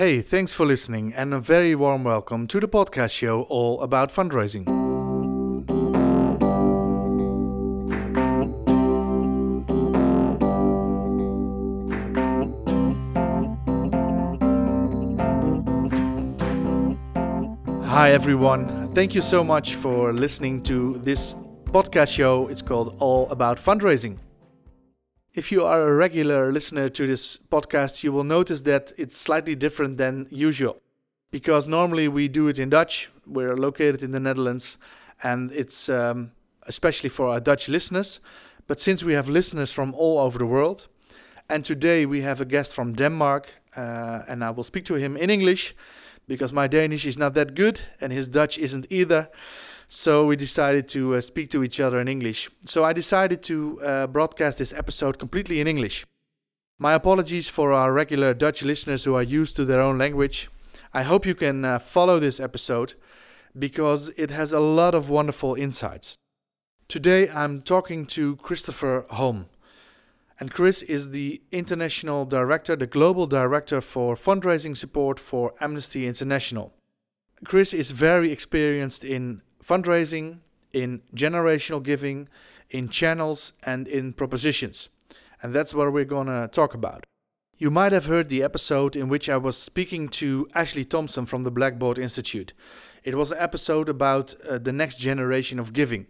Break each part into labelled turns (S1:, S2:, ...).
S1: Hey, thanks for listening, and a very warm welcome to the podcast show all about fundraising. Hi, everyone. Thank you so much for listening to this podcast show. It's called All About Fundraising. If you are a regular listener to this podcast, you will notice that it's slightly different than usual. Because normally we do it in Dutch, we're located in the Netherlands, and it's um, especially for our Dutch listeners. But since we have listeners from all over the world, and today we have a guest from Denmark, uh, and I will speak to him in English because my Danish is not that good and his Dutch isn't either. So we decided to uh, speak to each other in English. So I decided to uh, broadcast this episode completely in English. My apologies for our regular Dutch listeners who are used to their own language. I hope you can uh, follow this episode because it has a lot of wonderful insights. Today I'm talking to Christopher Holm. And Chris is the international director, the global director for fundraising support for Amnesty International. Chris is very experienced in fundraising, in generational giving, in channels, and in propositions. And that's what we're going to talk about. You might have heard the episode in which I was speaking to Ashley Thompson from the Blackbaud Institute. It was an episode about uh, the next generation of giving.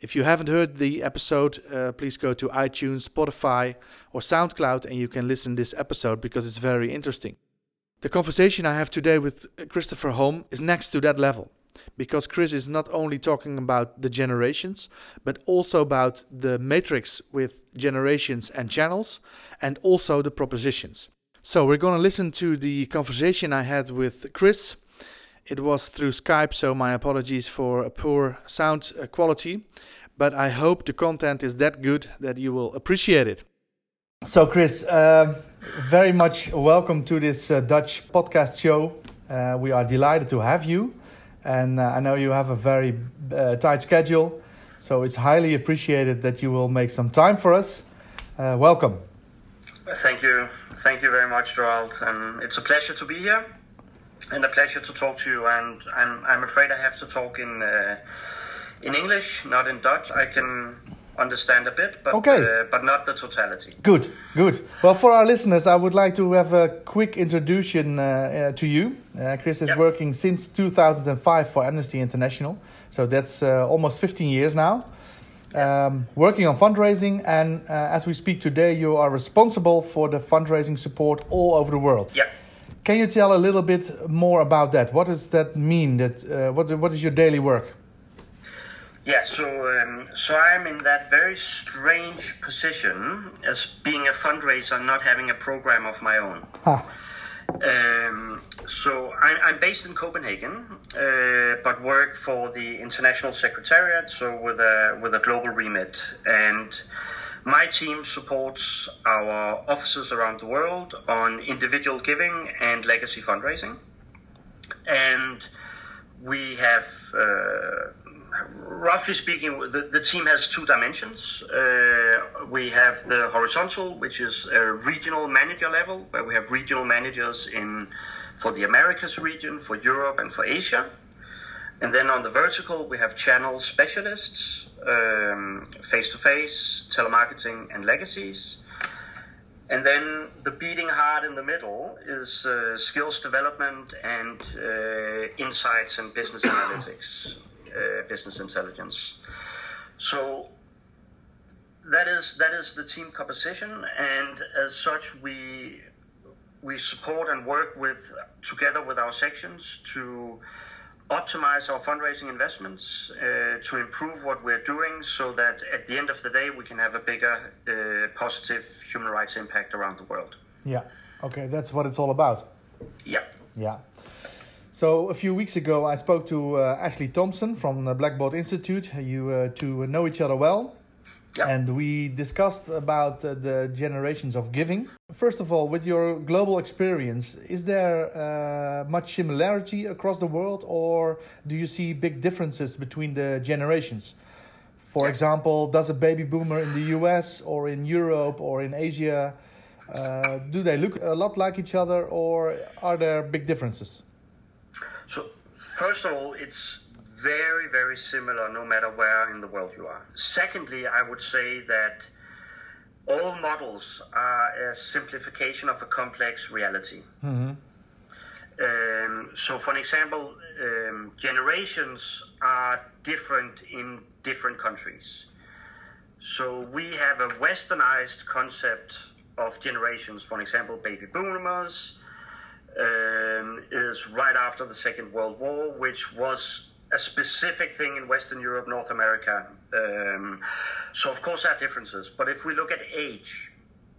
S1: If you haven't heard the episode, uh, please go to iTunes, Spotify, or SoundCloud and you can listen this episode because it's very interesting. The conversation I have today with Christopher Holm is next to that level because Chris is not only talking about the generations, but also about the matrix with generations and channels, and also the propositions. So we're going to listen to the conversation I had with Chris. It was through Skype, so my apologies for a poor sound uh, quality, but I hope the content is that good that you will appreciate it. So, Chris, uh, very much welcome to this uh, Dutch podcast show. Uh, we are delighted to have you and uh, I know you have a very uh, tight schedule, so it's highly appreciated that you will make some time for us. Uh, welcome.
S2: Thank you, thank you very much, Gerald, and it's a pleasure to be here, and a pleasure to talk to you. And I'm I'm afraid I have to talk in in English, not in Dutch. I can understand a bit, but okay. Uh, but not the totality.
S1: Good, good. Well, for our listeners, I would like to have a quick introduction uh, uh, to you. Uh, Chris is yep. working since 2005 for Amnesty International, so that's uh, almost 15 years now. Um, working on fundraising, and uh, as we speak today, you are responsible for the fundraising support all over the world.
S2: Yeah.
S1: Can you tell a little bit more about that? What does that mean? That what what is your daily work?
S2: Yeah, so um, so I'm in that very strange position as being a fundraiser, not having a program of my own. Huh. Um, so I'm, I'm, based in Copenhagen, uh, but work for the International Secretariat, so with a with a global remit, and my team supports our offices around the world on individual giving and legacy fundraising, and we have. Uh, roughly speaking, the, the team has two dimensions. Uh, we have the horizontal, which is a regional manager level, where we have regional managers in for the Americas region, for Europe, and for Asia. And then on the vertical, we have channel specialists, face to face, telemarketing, and legacies. And then the beating heart in the middle is uh, skills development and uh, insights and business analytics. Uh, business intelligence. So that is that is the team composition, and as such, we we support and work with together with our sections to optimize our fundraising investments uh, to improve what we're doing so that at the end of the day we can have a bigger uh, positive human rights impact around the world.
S1: Yeah. Okay that's what it's all about.
S2: Yeah.
S1: Yeah so a few weeks ago, I spoke to uh, Ashley Thompson from the Blackbaud Institute. You uh, two know each other well, yeah. and we discussed about uh, the generations of giving. First of all, with your global experience, is there uh, much similarity across the world, or do you see big differences between the generations? For yeah. example, does a baby boomer in the U.S. or in Europe or in Asia Uh, do they look a lot like each other, or are there big differences?
S2: So, first of all, it's very, very similar no matter where in the world you are. Secondly, I would say that all models are a simplification of a complex reality. Mm-hmm. Um, so, for an example, um, generations are different in different countries. So, we have a westernized concept of generations. For example, baby boomers um, is right after the Second World War, which was a specific thing in Western Europe, North America. Um, so, of course, there are differences. But if we look at age,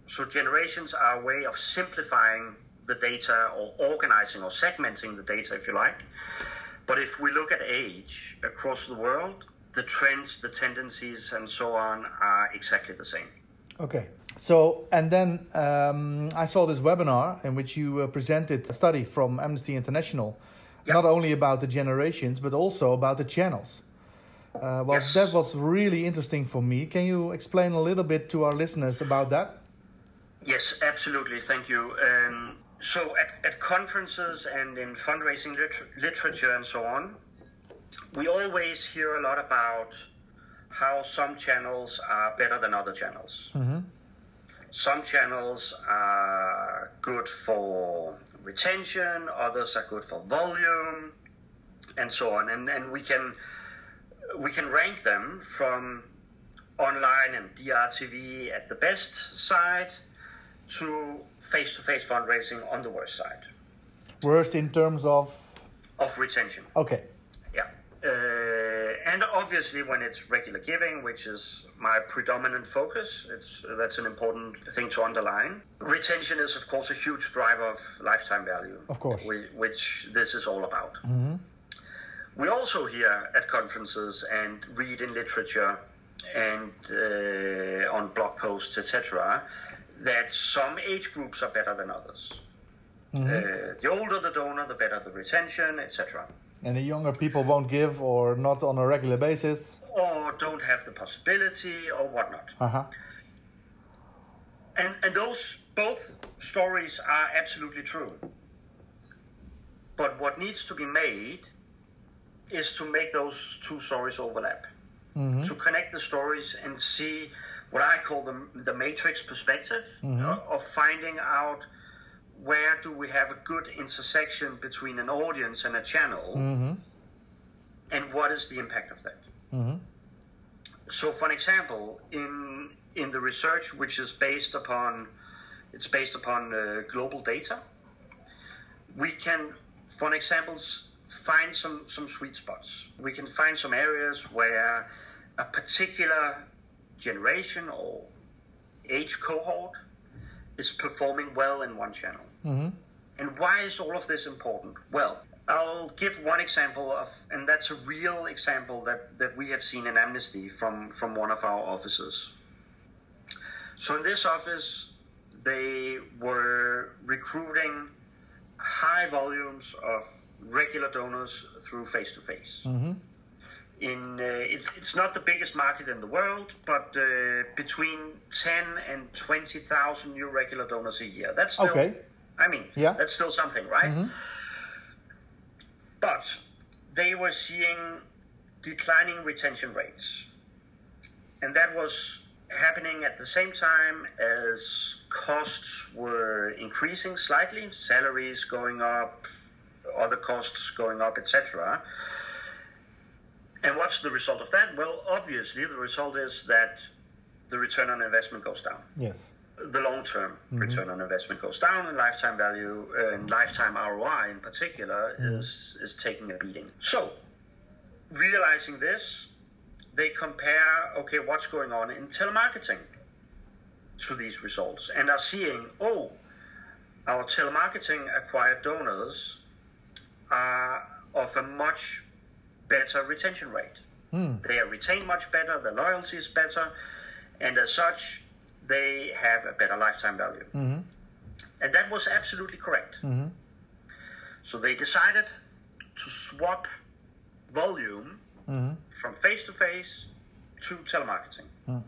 S2: so generations are a way of simplifying the data or organizing or segmenting the data, if you like. But if we look at age across the world, the trends, the tendencies, and so on are exactly the same.
S1: Okay. So, and then um, I saw this webinar in which you uh, presented a study from Amnesty International Yep. Not only about the generations, but also about the channels. Uh, well, yes. that was really interesting for me. Can you explain a little bit to our listeners about that?
S2: Yes, absolutely. Thank you. Um, so, at, at conferences and in fundraising liter- literature and so on, we always hear a lot about how some channels are better than other channels. Mm-hmm. Some channels are good for retention, others are good for volume, and so on. And, and we can we can rank them from online and DRTV at the best side to face-to-face fundraising on the worst side.
S1: Worst in terms of
S2: of retention.
S1: Okay.
S2: Yeah. Uh, and obviously when it's regular giving, which is my predominant focus, it's that's an important thing to underline. Retention is of course a huge driver of lifetime value.
S1: Of course,
S2: which this is all about. Mm-hmm. We also hear at conferences and read in literature and uh, on blog posts, etc., that some age groups are better than others. Mm-hmm. Uh, the older the donor, the better the retention, etc.
S1: And the younger people won't give or not on a regular basis?
S2: Or don't have the possibility or whatnot. Uh-huh. And, and those both stories are absolutely true. But what needs to be made is to make those two stories overlap. Mm-hmm. To connect the stories and see what I call the, the matrix perspective mm-hmm. of finding out – where do we have a good intersection between an audience and a channel, mm-hmm. and what is the impact of that? Mm-hmm. So, for an example, in in the research, which is based upon it's based upon uh, global data, we can, for an example, find some some sweet spots. We can find some areas where a particular generation or age cohort is performing well in one channel. Mm-hmm. And why is all of this important? Well, I'll give one example of, and that's a real example that, that we have seen in Amnesty from, from one of our offices. So in this office, they were recruiting high volumes of regular donors through face to face. In uh, it's it's not the biggest market in the world, but uh, between ten and twenty thousand new regular donors a year. That's still,
S1: okay.
S2: I mean, yeah. that's still something, right? Mm-hmm. But they were seeing declining retention rates. And that was happening at the same time as costs were increasing slightly, salaries going up, other costs going up, etc. And what's the result of that? Well, obviously, the result is that the return on investment goes down.
S1: Yes
S2: the long term mm-hmm. return on investment goes down, and lifetime value uh, and lifetime ROI in particular mm-hmm. is is taking a beating. So, realizing this, they compare okay, what's going on in telemarketing to these results, and are seeing oh, our telemarketing acquired donors are of a much better retention rate. Mm. They are retained much better, the loyalty is better, and as such, they have a better lifetime value. Mm-hmm. And that was absolutely correct. Mm-hmm. So they decided to swap volume mm-hmm. from face to face to telemarketing. Mm.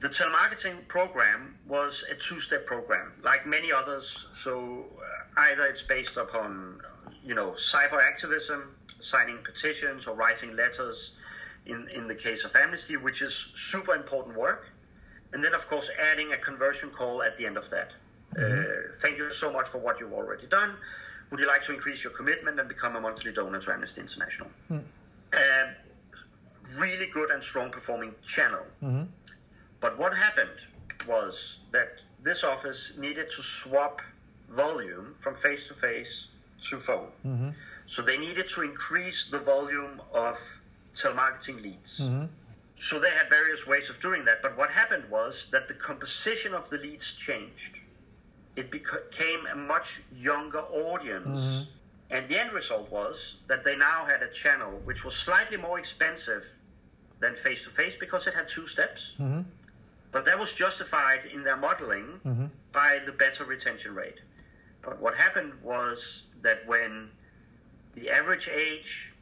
S2: the telemarketing program was a two-step program, like many others. So uh, either it's based upon, you know, cyber activism, signing petitions or writing letters. In in the case of Amnesty, which is super important work, and then of course adding a conversion call at the end of that. Mm-hmm. Uh, thank you so much for what you've already done. Would you like to increase your commitment and become a monthly donor to Amnesty International? Mm. Uh, really good and strong performing channel. Mm-hmm. But what happened was that this office needed to swap volume from face to face to phone. Mm-hmm. So they needed to increase the volume of telemarketing leads. Mm-hmm. So they had various ways of doing that. But what happened was that the composition of the leads changed. It became a much younger audience. Mm-hmm. And the end result was that they now had a channel which was slightly more expensive than face to face because it had two steps. Mm-hmm. But that was justified in their modeling mm-hmm. by the better retention rate. But what happened was that when the average age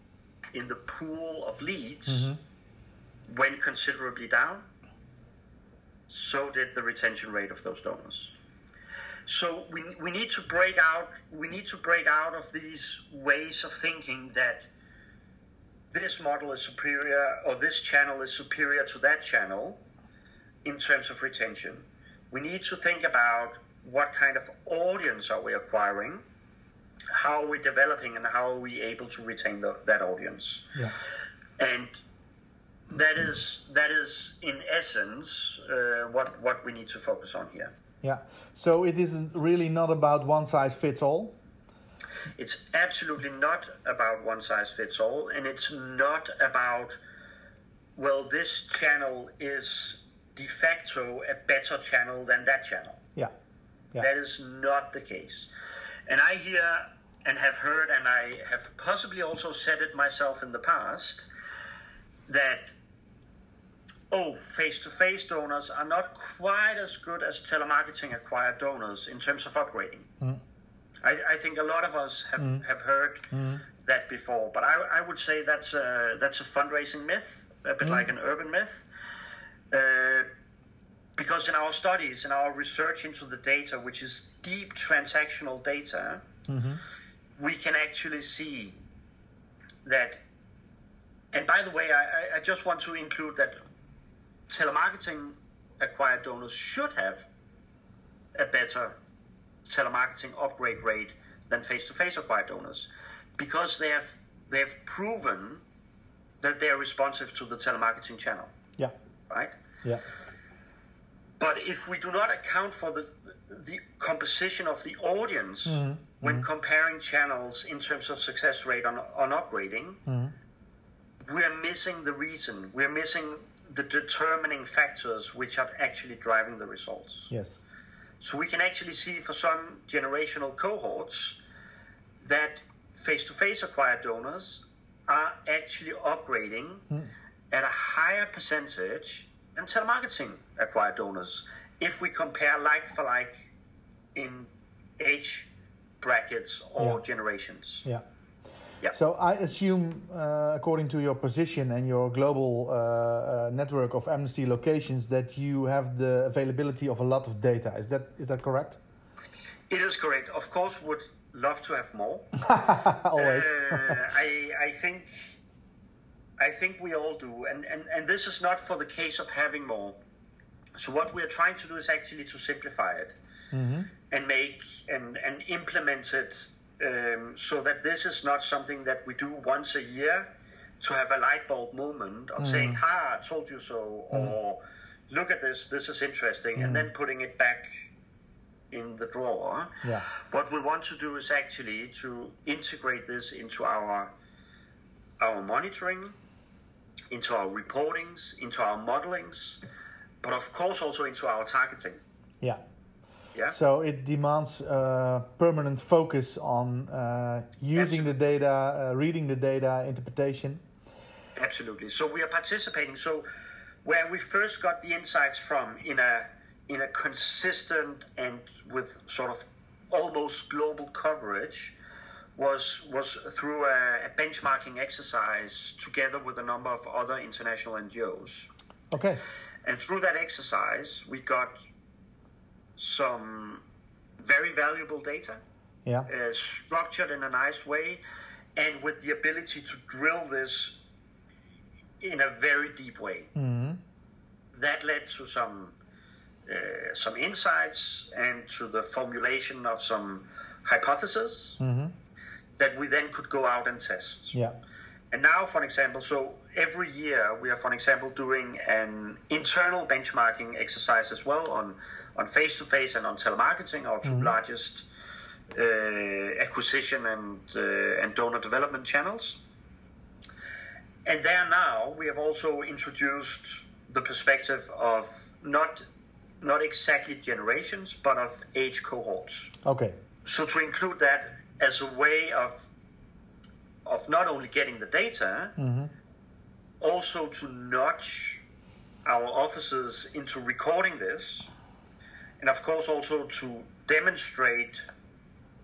S2: in the pool of leads mm-hmm. Went considerably down, so did the retention rate of those donors. So we, we need to break out we need to break out of these ways of thinking that this model is superior or this channel is superior to that channel in terms of retention. We need to think about what kind of audience are we acquiring, how are we developing, and how are we able to retain the, that audience. Yeah. And that is that is in essence uh, what what we need to focus on here.
S1: Yeah. So it is really not about one size fits all.
S2: It's absolutely not about one size fits all, and it's not about well, this channel is de facto a better channel than that channel.
S1: Yeah.
S2: yeah. That is not the case. And I hear and have heard, and I have possibly also said it myself in the past, that oh, face to face donors are not quite as good as telemarketing acquired donors in terms of upgrading. Mm. I, I, think a lot of us have, mm. have heard mm. that before, but I, I, would say that's a, that's a fundraising myth, a bit mm. like an urban myth. Uh, because in our studies, in our research into the data, which is deep transactional data, mm-hmm. we can actually see that. And by the way, I, I just want to include that telemarketing acquired donors should have a better telemarketing upgrade rate than face-to-face acquired donors because they have they have proven that they are responsive to the telemarketing channel.
S1: Yeah.
S2: Right.
S1: Yeah.
S2: But if we do not account for the the composition of the audience mm-hmm. when mm-hmm. comparing channels in terms of success rate on on upgrading, mm-hmm. we're missing the reason. We're missing the determining factors which are actually driving the results.
S1: Yes.
S2: So we can actually see for some generational cohorts that face-to-face acquired donors are actually upgrading mm. at a higher percentage than telemarketing acquired donors if we compare like for like in age brackets or
S1: yeah.
S2: generations.
S1: Yeah. Yeah. So I assume, uh, according to your position and your global uh, uh, network of Amnesty locations, that you have the availability of a lot of data. Is that is that correct?
S2: It is correct. Of course, would love to have more.
S1: Always.
S2: Uh, I I think I think we all do, and, and and this is not for the case of having more. So what we are trying to do is actually to simplify it mm-hmm. and make and and implement it um, so that this is not something that we do once a year to have a light bulb moment of mm. saying, "Ha, I told you so," mm. or "Look at this, this is interesting," mm. and then putting it back in the drawer.
S1: Yeah.
S2: What we want to do is actually to integrate this into our our monitoring, into our reportings, into our modelings, but of course also into our targeting.
S1: Yeah.
S2: Yeah.
S1: So it demands uh, permanent focus on uh, using Absolutely. the data, uh, reading the data, interpretation.
S2: Absolutely. So we are participating. So where we first got the insights from in a in a consistent and with sort of almost global coverage was was through a, a benchmarking exercise together with a number of other international NGOs.
S1: Okay.
S2: And through that exercise, we got some very valuable data,
S1: yeah.
S2: uh, structured in a nice way, and with the ability to drill this in a very deep way.
S1: Mm-hmm.
S2: That led to some uh, some insights and to the formulation of some hypotheses
S1: mm-hmm.
S2: that we then could go out and test.
S1: Yeah.
S2: And now, for example, so every year we are, for example, doing an internal benchmarking exercise as well on on face to face and on telemarketing, our 2
S1: Mhm.
S2: largest uh, acquisition and uh, and donor development channels. And there now we have also introduced the perspective of not not exactly generations, but of age cohorts.
S1: Okay.
S2: So to include that as a way of of not only getting the data,
S1: Mm-hmm.
S2: also to nudge our officers into recording this, and of course also to demonstrate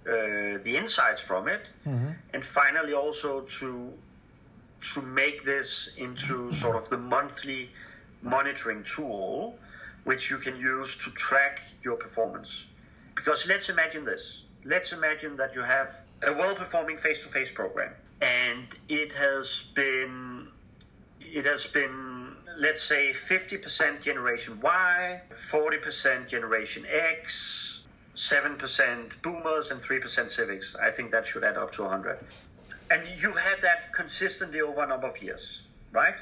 S2: uh, the insights from it,
S1: Mm-hmm.
S2: and finally also to to make this into sort of the monthly monitoring tool which you can use to track your performance. Because let's imagine this. Let's imagine that you have a well-performing face-to-face program. And it has been it has been let's say 50% generation y 40% generation x 7% boomers and 3% civics i think that should add up to 100 and you've had that consistently over a number of years, right?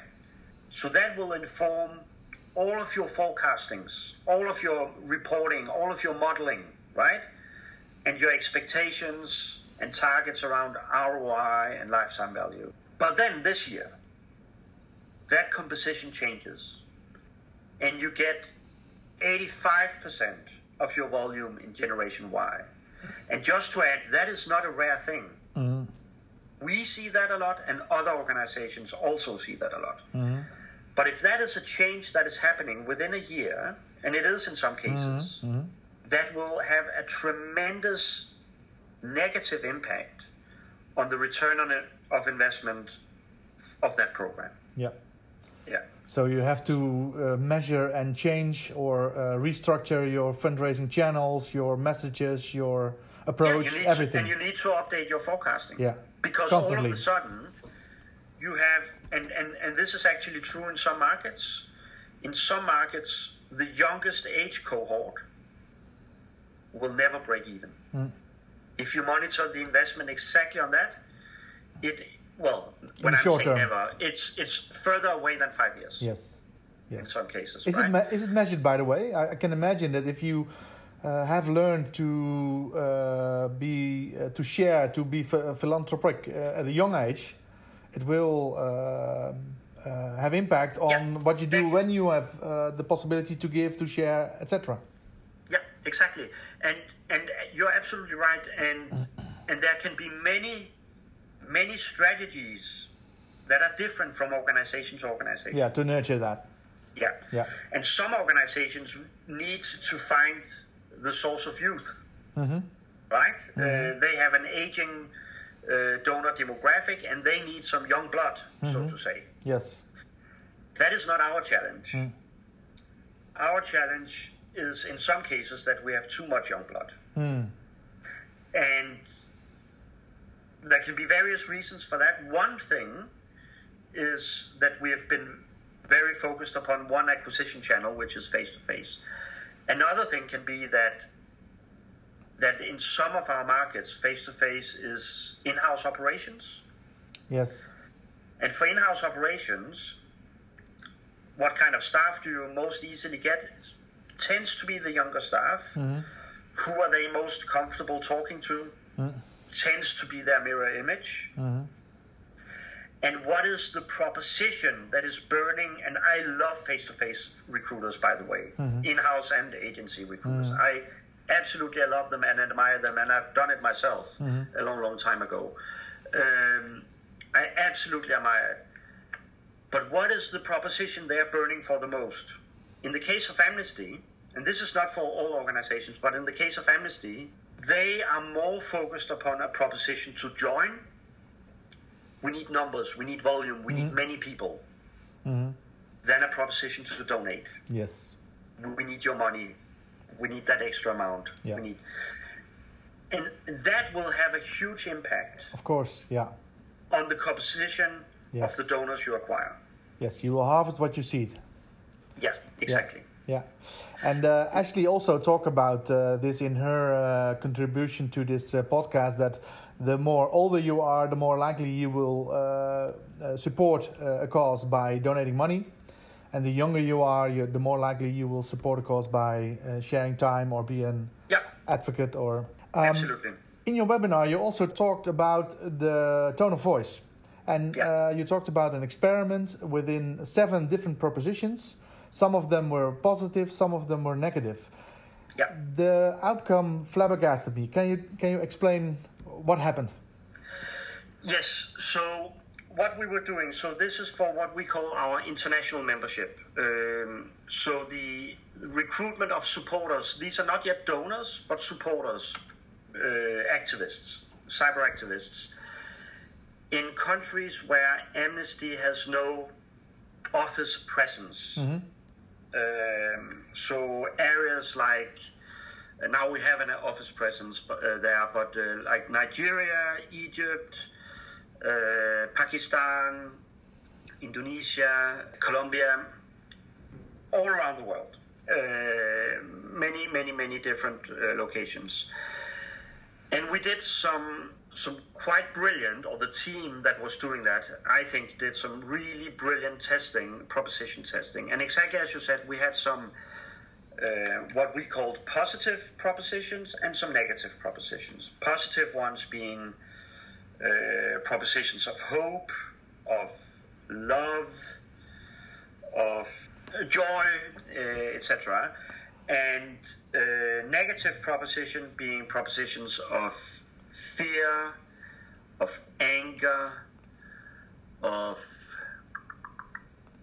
S2: So that will inform all of your forecastings, all of your reporting, all of your modeling, right? And your expectations and targets around ROI and lifetime value. But then this year, that composition changes, and you get 85% of your volume in Generation Y. And just to add, that is not a rare thing.
S1: Mm-hmm.
S2: We see that a lot, and other organizations also see that a lot.
S1: Mm-hmm.
S2: But if that is a change that is happening within a year, and it is in some cases,
S1: Mm-hmm.
S2: that will have a tremendous negative impact on the return on it, of investment of that program.
S1: Yeah.
S2: Yeah.
S1: So you have to uh, measure and change or uh, restructure your fundraising channels, your messages, your approach,
S2: Yeah, you
S1: everything.
S2: To, and you need to update your forecasting.
S1: yeah.
S2: Because all of a sudden, you have, and, and, and this is actually true in some markets. In some markets, the youngest age cohort will never break even.
S1: Mm.
S2: If you monitor the investment exactly on that, it well, when
S1: the
S2: I'm
S1: short term.
S2: never, it's it's further away than five years
S1: Yes.
S2: in some cases.
S1: Is
S2: right?
S1: it me- is it measured by the way? I, I can imagine that if you uh, have learned to uh, be uh, to share to be ph- philanthropic uh, at a young age, it will uh, uh, have impact on
S2: Yeah.
S1: what you do when you have uh, the possibility to give, to share, etc.
S2: Yeah, exactly. And and you're absolutely right. And and there can be many many strategies that are different from organization to organization.
S1: Yeah, to nurture that.
S2: Yeah.
S1: Yeah.
S2: And some organizations need to find the source of youth,
S1: hmm
S2: right? Uh, they have an aging uh, donor demographic, and they need some young blood, so to say.
S1: Yes.
S2: That is not our challenge.
S1: Mm.
S2: Our challenge is, in some cases, that we have too much young blood.
S1: Mm.
S2: And there can be various reasons for that. One thing is that we have been very focused upon one acquisition channel, which is face to face. Another thing can be that that in some of our markets, face to face is in-house operations.
S1: Yes.
S2: And for in-house operations, what kind of staff do you most easily get? It tends to be the younger staff.
S1: Mhm.
S2: Who are they most comfortable talking to?
S1: Mm.
S2: Tends to be their mirror image.
S1: Mhm.
S2: And what is the proposition that is burning? And I love face-to-face recruiters, by the way,
S1: Mhm.
S2: in-house and agency recruiters.
S1: Mhm.
S2: I absolutely love them and admire them, and I've done it myself
S1: Mhm.
S2: a long, long time ago. Um, I absolutely admire it. But what is the proposition they're burning for the most? In the case of Amnesty, and this is not for all organizations, but in the case of Amnesty, they are more focused upon a proposition to join. We need numbers, we need volume, we need many people.
S1: Mhm.
S2: then a proposition to donate.
S1: Yes.
S2: We need your money. We need that extra amount.
S1: Yeah.
S2: We need, and that will have a huge impact
S1: Of course, yeah.
S2: on the composition
S1: Yes.
S2: of the donors you acquire.
S1: Yes, you will harvest what you seed.
S2: Yes, exactly.
S1: Yeah, and uh, Ashley also talked about uh, this in her uh, contribution to this uh, podcast. That the more older you are, the more likely you will uh, uh, support uh, a cause by donating money, and the younger you are, you, the more likely you will support a cause by uh, sharing time or be an
S2: Yeah,
S1: advocate. Or um,
S2: absolutely.
S1: in your webinar, you also talked about the tone of voice, and
S2: Yeah.
S1: uh, you talked about an experiment within seven different propositions. Some of them were positive, some of them were negative.
S2: Yeah.
S1: The outcome flabbergasted me. Can you can you explain what happened?
S2: Yes. So what we were doing. So this is for what we call our international membership. Um, so the recruitment of supporters. These are not yet donors, but supporters, uh, activists, cyber activists, in countries where Amnesty has no office presence. Um, so areas like uh, now we have an office presence uh, there, but uh, like Nigeria, Egypt, uh, Pakistan, Indonesia, Colombia, all around the world. Uh, many, many, many different locations. And we did some some quite brilliant, or the team that was doing that, I think, did some really brilliant testing, proposition testing. And exactly as you said, we had some uh, what we called positive propositions and some negative propositions. Positive ones being uh, propositions of hope, of love, of joy, uh, etc. And uh, negative proposition being propositions of fear, of anger, of.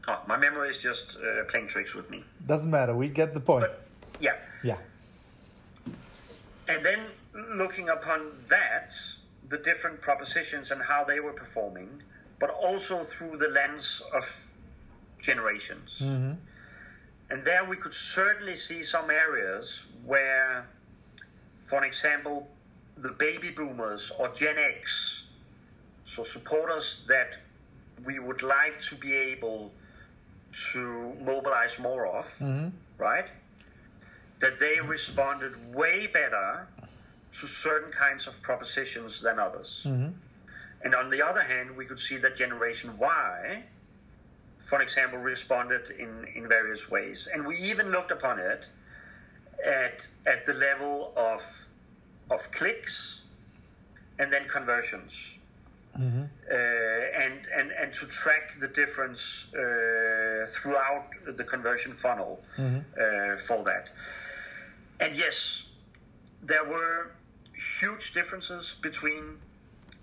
S2: Oh, my memory is just uh, playing tricks with me.
S1: Doesn't matter. We get the point.
S2: But yeah,
S1: Yeah.
S2: and then looking upon that, the different propositions and how they were performing, but also through the lens of generations. And there we could certainly see some areas where, for example, the baby boomers or Gen X, so supporters that we would like to be able to mobilize more of, mm-hmm. right? That they responded way better to certain kinds of propositions than others. Mm-hmm. And on the other hand, we could see that Generation Y, for example, responded in, in various ways. And we even looked upon it at, at the level of, of clicks and then conversions. Uh, and, and, and to track the difference uh, throughout the conversion funnel uh, for that. And yes, there were huge differences between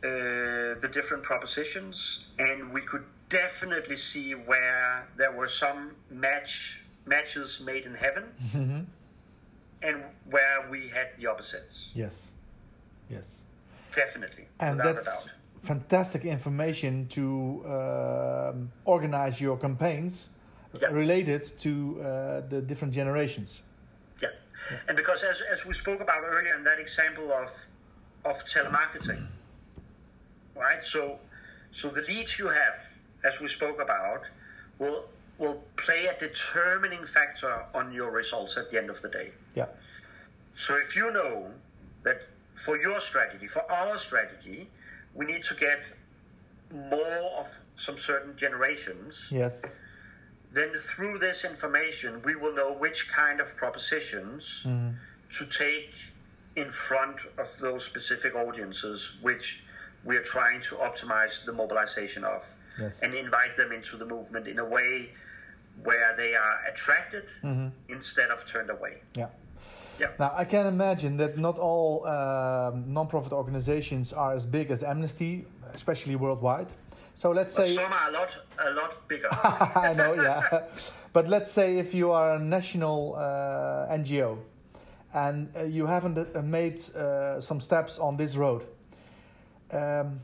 S2: uh, the different propositions, and we could definitely see where there were some match matches made in heaven, and where we had the opposites.
S1: Yes. Yes.
S2: Definitely,
S1: And that's fantastic information to um, organize your campaigns
S2: Yeah.
S1: related to uh, the different generations.
S2: Yeah. And because as, as we spoke about earlier in that example of of telemarketing, right? So so the leads you have, as we spoke about, will will play a determining factor on your results at the end of the day.
S1: Yeah.
S2: So if you know that for your strategy, for our strategy, we need to get more of some certain generations,
S1: Yes.
S2: then through this information, we will know which kind of propositions mm-hmm. to take in front of those specific audiences, which we are trying to optimize the mobilization of,
S1: Yes.
S2: and invite them into the movement in a way where they are attracted instead of turned away.
S1: Yeah.
S2: Yeah.
S1: Now I can imagine that not all um, non-profit organizations are as big as Amnesty, especially worldwide. So let's say
S2: Some are a lot, a lot bigger.
S1: I know, yeah. but let's say if you are a national uh, NGO and uh, you haven't uh, made uh, some steps on this road, um,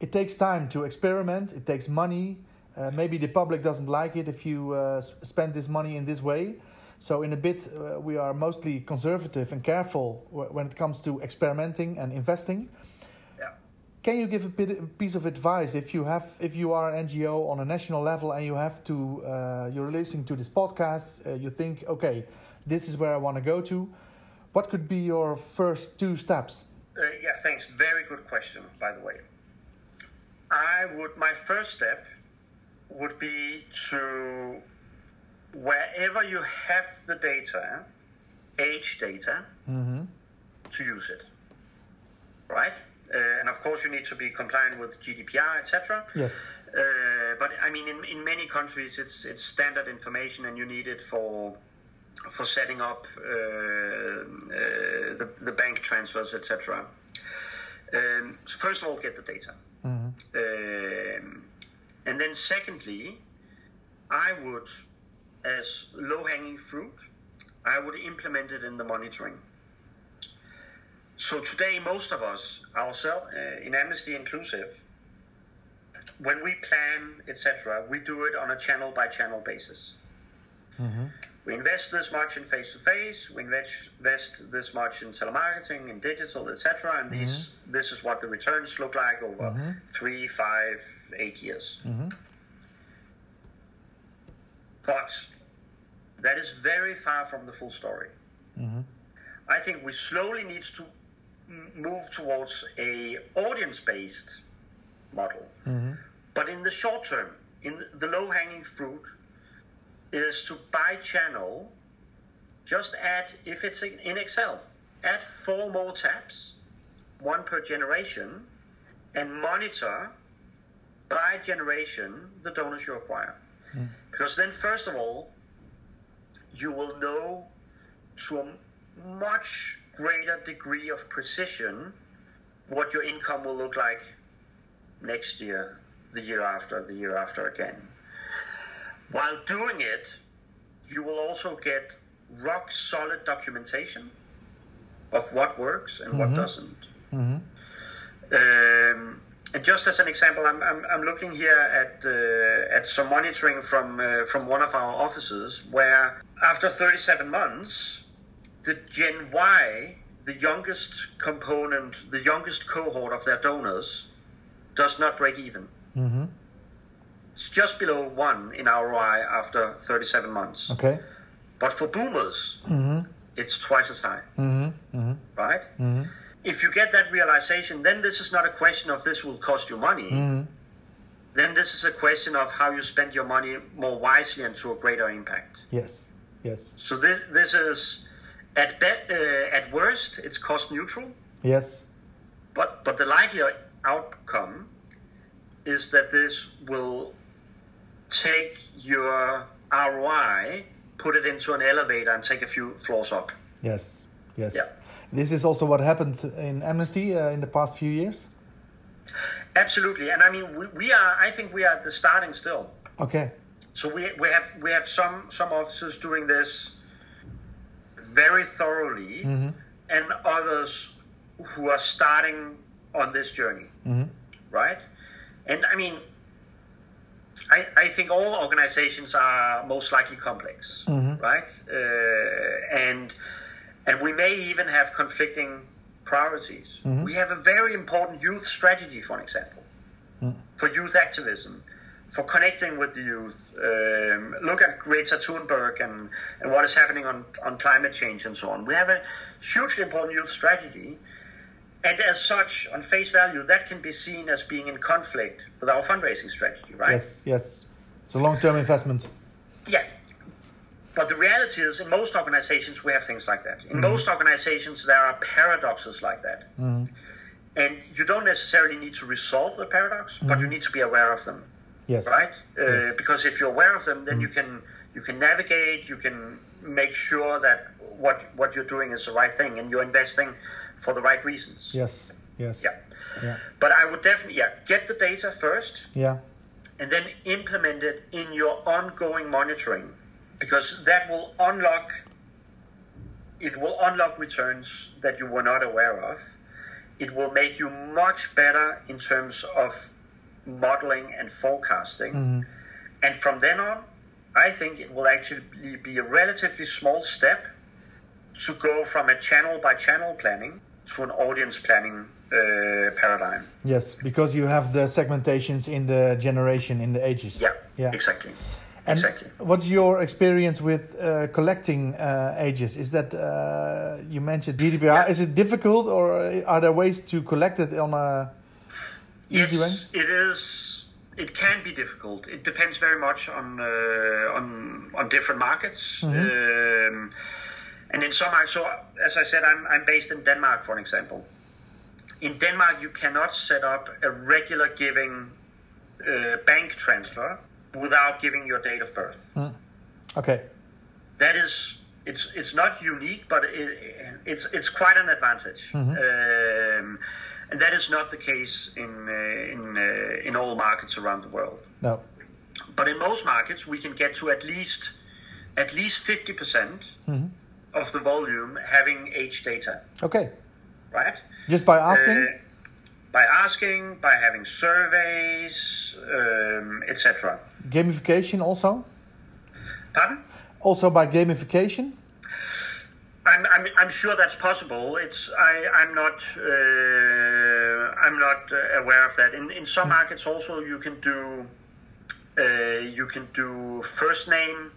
S1: it takes time to experiment, it takes money, Uh, maybe the public doesn't like it if you uh, spend this money in this way. So in a bit, uh, we are mostly conservative and careful when it comes to experimenting and investing.
S2: Yeah.
S1: Can you give a, bit, a piece of advice if you have if you are an NGO on a national level and you have to uh, you're listening to this podcast, uh, you think okay, this is where I want to go to. What could be your first two steps?
S2: Uh, yeah, thanks. Very good question, by the way. I would my first step would be to wherever you have the data, age data,
S1: mm-hmm.
S2: to use it. Right? Uh, and of course, you need to be compliant with GDPR, etc.
S1: Yes.
S2: Uh, but I mean, in, in many countries, it's it's standard information, and you need it for for setting up uh, uh the the bank transfers, etc. Um, so first of all, get the data,
S1: mm-hmm.
S2: um, and then secondly, I would as low hanging fruit, I would implement it in the monitoring. So today, most of us, ourselves, uh, in Amnesty Inclusive, when we plan, etc., we do it on a channel by channel basis.
S1: Mm-hmm.
S2: We invest this much in face to face. We invest, this much in telemarketing, in digital, etc. And these, mm-hmm. this is what the returns look like over
S1: mm-hmm.
S2: three, five, eight years.
S1: Mm-hmm.
S2: But that is very far from the full story.
S1: Mm-hmm.
S2: I think we slowly need to move towards a audience-based model.
S1: Mm-hmm.
S2: But in the short term, in the low-hanging fruit is to by channel, just add if it's in Excel, add four more tabs, one per generation, and monitor by generation the donors you acquire.
S1: Mm.
S2: Because then, first of all, you will know to a much greater degree of precision what your income will look like next year, the year after, the year after again. While doing it, you will also get rock solid documentation of what works and
S1: mm-hmm.
S2: what doesn't.
S1: Mm-hmm.
S2: Um, and just as an example, I'm, I'm, I'm looking here at uh, at some monitoring from uh, from one of our offices where after 37 months, the Gen Y, the youngest component, the youngest cohort of their donors, does not break even.
S1: Mm-hmm.
S2: It's just below one in ROI after 37 months.
S1: Okay.
S2: But for boomers,
S1: mm-hmm.
S2: it's twice as high.
S1: Mm-hmm. mm-hmm.
S2: Right?
S1: Mm-hmm.
S2: If you get that realization, then this is not a question of this will cost you money.
S1: Mm-hmm.
S2: Then this is a question of how you spend your money more wisely and to a greater impact.
S1: Yes. Yes.
S2: So this this is at uh, at worst it's cost neutral.
S1: Yes.
S2: But but the likely outcome is that this will take your ROI, put it into an elevator, and take a few floors up.
S1: Yes. Yes.
S2: Yeah.
S1: This is also what happened in Amnesty uh, in the past few years.
S2: Absolutely, and I mean we, we are. I think we are at the starting still.
S1: Okay.
S2: So we, we have we have some some officers doing this very thoroughly,
S1: mm-hmm.
S2: and others who are starting on this journey,
S1: mm-hmm.
S2: right? And I mean, I, I think all organizations are most likely complex,
S1: mm-hmm.
S2: right? Uh, and and we may even have conflicting priorities.
S1: Mm-hmm.
S2: We have a very important youth strategy, for example,
S1: mm.
S2: for youth activism for connecting with the youth. Um, look at Greta Thunberg and, and what is happening on, on climate change and so on. We have a hugely important youth strategy. And as such, on face value, that can be seen as being in conflict with our fundraising strategy, right?
S1: Yes, yes. It's a long term investment.
S2: Yeah. But the reality is, in most organizations, we have things like that. In mm-hmm. most organizations, there are paradoxes like that.
S1: Mm-hmm.
S2: And you don't necessarily need to resolve the paradox, mm-hmm. but you need to be aware of them.
S1: Yes.
S2: Right? Uh,
S1: yes.
S2: Because if you're aware of them, then
S1: mm.
S2: you can you can navigate. You can make sure that what what you're doing is the right thing, and you're investing for the right reasons.
S1: Yes. Yes.
S2: Yeah.
S1: Yeah.
S2: But I would definitely yeah get the data first.
S1: Yeah.
S2: And then implement it in your ongoing monitoring, because that will unlock. It will unlock returns that you were not aware of. It will make you much better in terms of modeling and forecasting. Mm-hmm. And from then on, I think it will actually be a relatively small step to go from a channel by channel planning to an audience planning uh, paradigm.
S1: Yes, because you have the segmentations in the generation, in the ages.
S2: Yeah, yeah. exactly.
S1: And
S2: exactly.
S1: what's your experience with uh, collecting uh, ages? Is that uh, you mentioned GDPR? Yeah. Is it difficult, or are there ways to collect it on a
S2: easy
S1: yes,
S2: way? it is. It can be difficult. It depends very much on uh, on on different markets. Mm -hmm. um, and in some so as I said, I'm I'm based in Denmark, for an example. In Denmark, you cannot set up a regular giving uh, bank transfer without giving your date of birth. Mm.
S1: Okay.
S2: That is, it's it's not unique, but it, it's it's quite an advantage. Mm-hmm. Um, and that is not the case in uh, in uh, in all markets around the world.
S1: No.
S2: But in most markets, we can get to at least at least fifty percent mm-hmm. Of the volume having age data.
S1: Okay.
S2: Right.
S1: Just by asking. Uh,
S2: by asking, by having surveys, um, etc.
S1: Gamification also.
S2: Pardon?
S1: Also by gamification.
S2: I'm, I'm, I'm sure that's possible. It's I I'm not uh, I'm not uh, aware of that. In in some mm. markets also you can do uh, you can do first name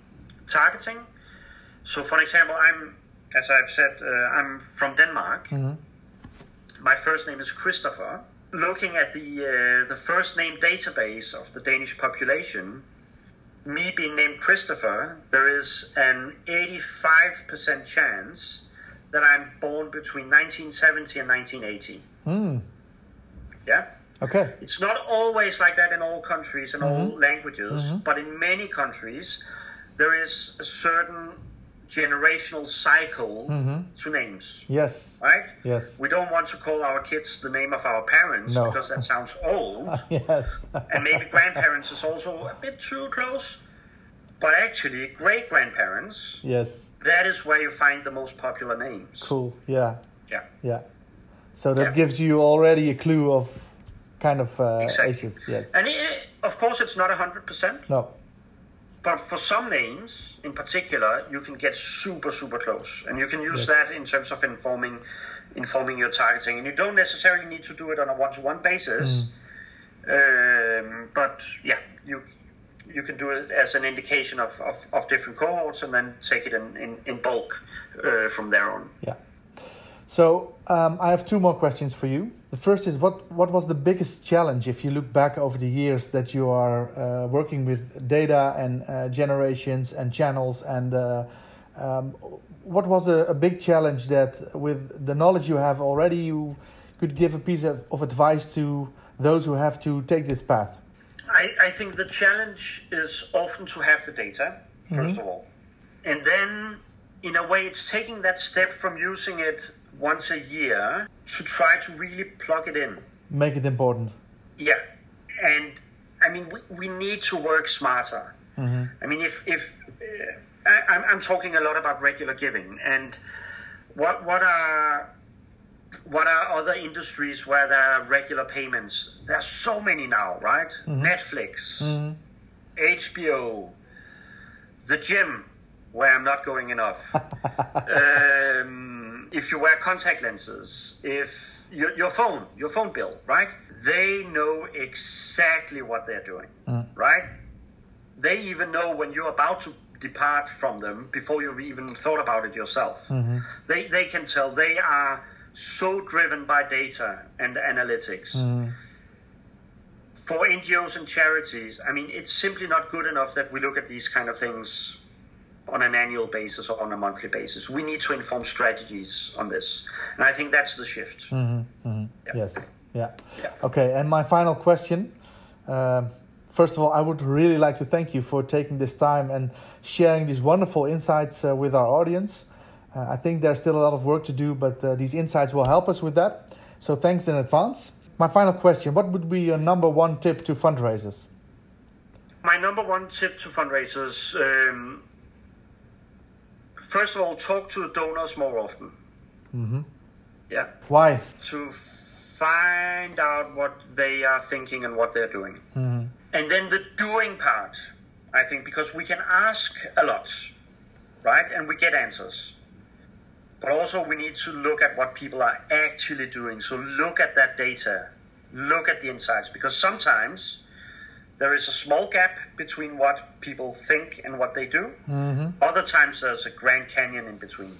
S2: targeting. So for example, I'm as I've said uh, I'm from Denmark. Mm-hmm my first name is Christopher. Looking at the uh, the first name database of the Danish population, me being named Christopher, there is an 85% chance that I'm born between 1970 and 1980.
S1: Mm.
S2: Yeah.
S1: Okay.
S2: It's not always like that in all countries and mm-hmm. all languages, mm-hmm. but in many countries, there is a certain generational cycle mm-hmm. to names.
S1: Yes.
S2: Right?
S1: Yes.
S2: We don't want to call our kids the name of our parents no. because that sounds old.
S1: yes.
S2: and maybe grandparents is also a bit too close. But actually, great grandparents.
S1: Yes.
S2: That is where you find the most popular names.
S1: Cool. Yeah.
S2: Yeah.
S1: Yeah. So that yeah. gives you already a clue of kind of uh, exactly. ages. Yes.
S2: And it, of course, it's not hundred percent.
S1: No.
S2: But for some names in particular, you can get super, super close. And you can use yes. that in terms of informing informing your targeting. And you don't necessarily need to do it on a one to one basis. Mm. Um, but yeah, you you can do it as an indication of, of, of different cohorts and then take it in, in, in bulk uh, from there on.
S1: Yeah. So um, I have two more questions for you. The first is what what was the biggest challenge if you look back over the years that you are uh, working with data and uh, generations and channels and uh, um, what was a, a, big challenge that with the knowledge you have already you could give a piece of, of advice to those who have to take this path?
S2: I, I think the challenge is often to have the data 1st mm-hmm. of all, and then in a way it's taking that step from using it once a year to try to really plug it in.
S1: Make it important.
S2: Yeah. And I mean, we, we need to work smarter. Mm-hmm. I mean, if, if uh, I, I'm, I'm talking a lot about regular giving and what, what are what are other industries where there are regular payments? There's so many now, right? Mm-hmm. Netflix, mm-hmm. HBO, the gym, where I'm not going enough. um, if you wear contact lenses, if your, your phone, your phone bill, right? They know exactly what they're doing, mm. right? They even know when you're about to depart from them before you've even thought about it yourself. Mm-hmm. They, they can tell they are so driven by data and analytics. Mm. For NGOs and charities, I mean, it's simply not good enough that we look at these kind of things on an annual basis or on a monthly basis. We need to inform strategies on this, and I think that's the shift.
S1: Mm-hmm, mm-hmm. Yeah. Yes. Yeah. yeah. Okay. And my final question. Uh, first of all, I would really like to thank you for taking this time and sharing these wonderful insights uh, with our audience. Uh, I think there's still a lot of work to do, but uh, these insights will help us with that. So thanks in advance. My final question What would be your number one tip to fundraisers?
S2: My number one tip to fundraisers um, first of all, talk to donors more often.
S1: Mm-hmm.
S2: Yeah.
S1: Why?
S2: To find out what they are thinking and what they're doing. Mm-hmm. And then the doing part, I think, because we can ask a lot, right? And we get answers. But also, we need to look at what people are actually doing. So, look at that data, look at the insights, because sometimes there is a small gap between what people think and what they do. Mm-hmm. Other times, there's a Grand Canyon in between.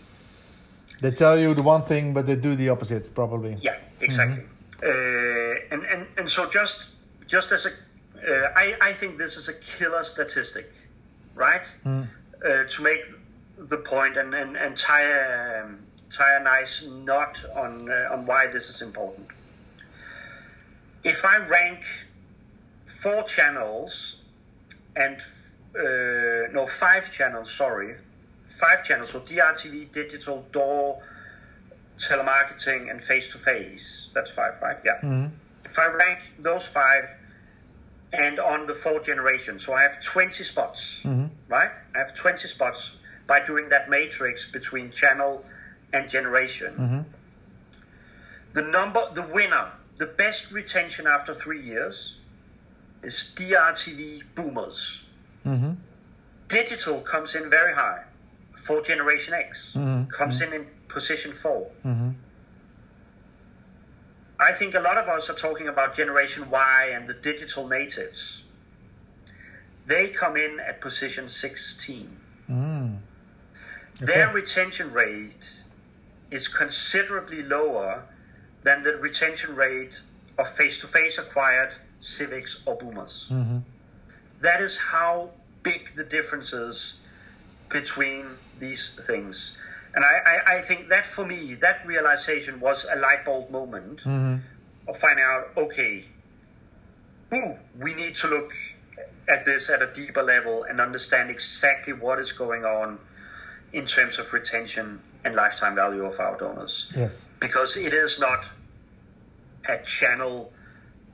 S1: They tell you the one thing, but they do the opposite, probably.
S2: Yeah, exactly. Mm-hmm. Uh, and, and and so just just as a, uh, I I think this is a killer statistic, right? Mm. Uh, to make the point and and, and tie a, um, tie a nice knot on uh, on why this is important. If I rank four channels and uh, no five channels, sorry, five channels, so DRTV, digital, door, telemarketing, and face to face. That's five, right? Yeah. Mm-hmm. If I rank those five and on the fourth generation, so I have 20 spots, mm-hmm. right? I have 20 spots by doing that matrix between channel and generation. Mm-hmm. The number, the winner, the best retention after three years is DRTV boomers. Mm-hmm. Digital comes in very high for Generation X, mm-hmm. comes mm-hmm. in in position 4 mm-hmm. I think a lot of us are talking about Generation Y and the digital natives. They come in at position 16. Mm. Okay. Their retention rate is considerably lower than the retention rate of face to face acquired civics or boomers. Mm-hmm. That is how big the difference is between these things. And I, I, I, think that for me, that realization was a light bulb moment mm-hmm. of finding out, okay, ooh, we need to look at this at a deeper level and understand exactly what is going on in terms of retention and lifetime value of our donors.
S1: Yes.
S2: Because it is not a channel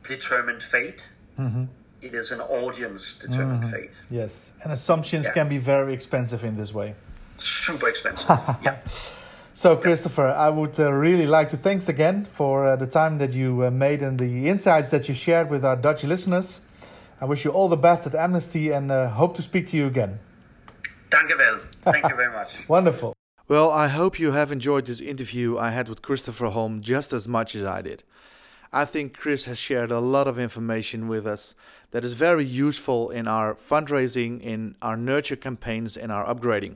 S2: determined fate. Mm-hmm. It is an audience determined mm-hmm. fate.
S1: Yes. And assumptions yeah. can be very expensive in this way
S2: super expensive. yeah.
S1: So, Christopher, I would uh, really like to thanks again for uh, the time that you uh, made and the insights that you shared with our Dutch listeners. I wish you all the best at Amnesty and uh, hope to speak to you again.
S2: Dank wel. Thank you very much.
S1: Wonderful. Well, I hope you have enjoyed this interview I had with Christopher Holm just as much as I did. I think Chris has shared a lot of information with us that is very useful in our fundraising, in our nurture campaigns, and our upgrading.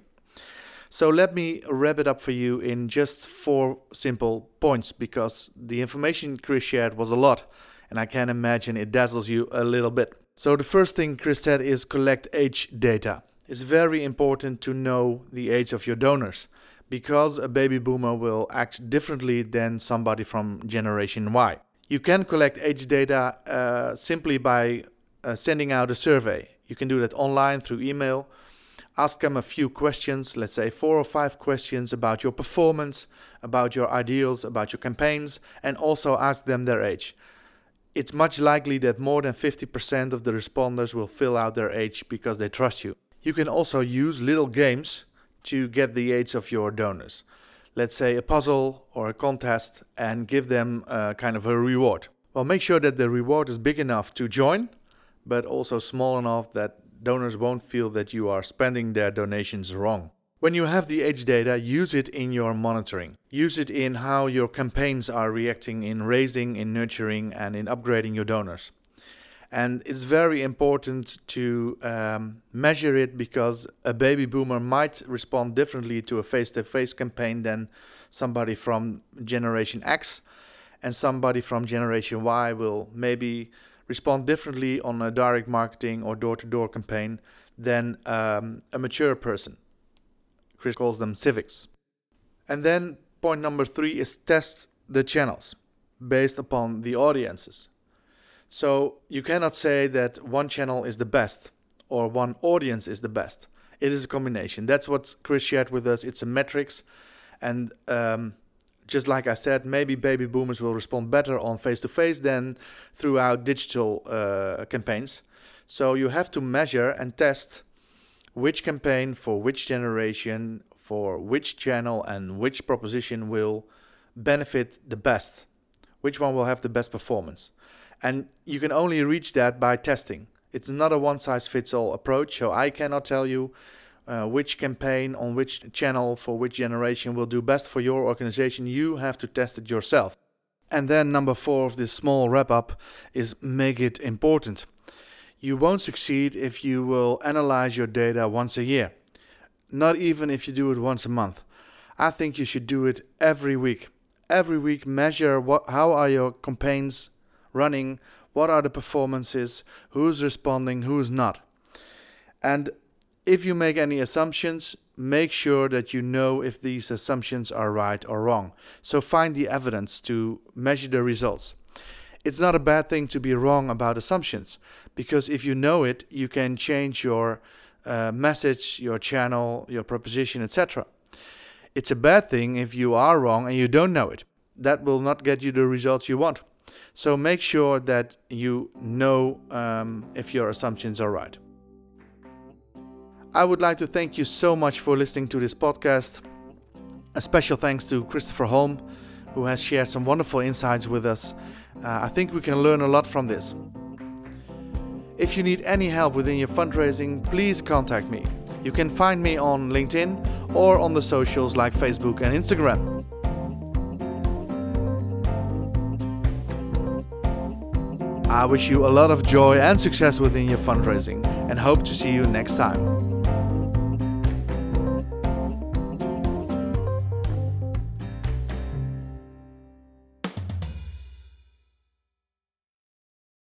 S1: So let me wrap it up for you in just four simple points because the information Chris shared was a lot and I can imagine it dazzles you a little bit. So the first thing Chris said is collect age data. It's very important to know the age of your donors because a baby boomer will act differently than somebody from Generation Y. You can collect age data uh, simply by uh, sending out a survey. You can do that online through email ask them a few questions, let's say four or five questions about your performance, about your ideals, about your campaigns, and also ask them their age. It's much likely that more than 50% of the responders will fill out their age because they trust you. You can also use little games to get the age of your donors. Let's say a puzzle or a contest and give them kind of a reward. Well, make sure that the reward is big enough to join, but also small enough that donors won't feel that you are spending their donations wrong. When you have the age data, use it in your monitoring. Use it in how your campaigns are reacting in raising, in nurturing, and in upgrading your donors. And it's very important to um, measure it because a baby boomer might respond differently to a face to face campaign than somebody from Generation X, and somebody from Generation Y will maybe respond differently on a direct marketing or door to door campaign than um, a mature person. Chris calls them civics. And then point number three is test the channels based upon the audiences. So you cannot say that one channel is the best or one audience is the best. It is a combination. That's what Chris shared with us. It's a metrics, and um, just like I said, maybe baby boomers will respond better on face to face than throughout digital uh, campaigns. So you have to measure and test which campaign for which generation, for which channel, and which proposition will benefit the best. which one will have the best performance. And you can only reach that by testing. It's not a one size fits all approach, so I cannot tell you uh, which campaign on which channel for which generation will do best for your organization. You have to test it yourself. And then, number four of this small wrap up is make it important. You won't succeed if you will analyze your data once a year, not even if you do it once a month. I think you should do it every week. Every week, measure what, how are your campaigns running, what are the performances, who's responding, who's not. And if you make any assumptions, make sure that you know if these assumptions are right or wrong. So find the evidence to measure the results. It's not a bad thing to be wrong about assumptions because if you know it, you can change your uh, message, your channel, your proposition, etc. It's a bad thing if you are wrong and you don't know it. That will not get you the results you want. So make sure that you know um, if your assumptions are right. I would like to thank you so much for listening to this podcast. A special thanks to Christopher Holm, who has shared some wonderful insights with us. Uh, I think we can learn a lot from this. If you need any help within your fundraising, please contact me. You can find me on LinkedIn or on the socials like Facebook and Instagram. I wish you a lot of joy and success within your fundraising and hope to see you next time.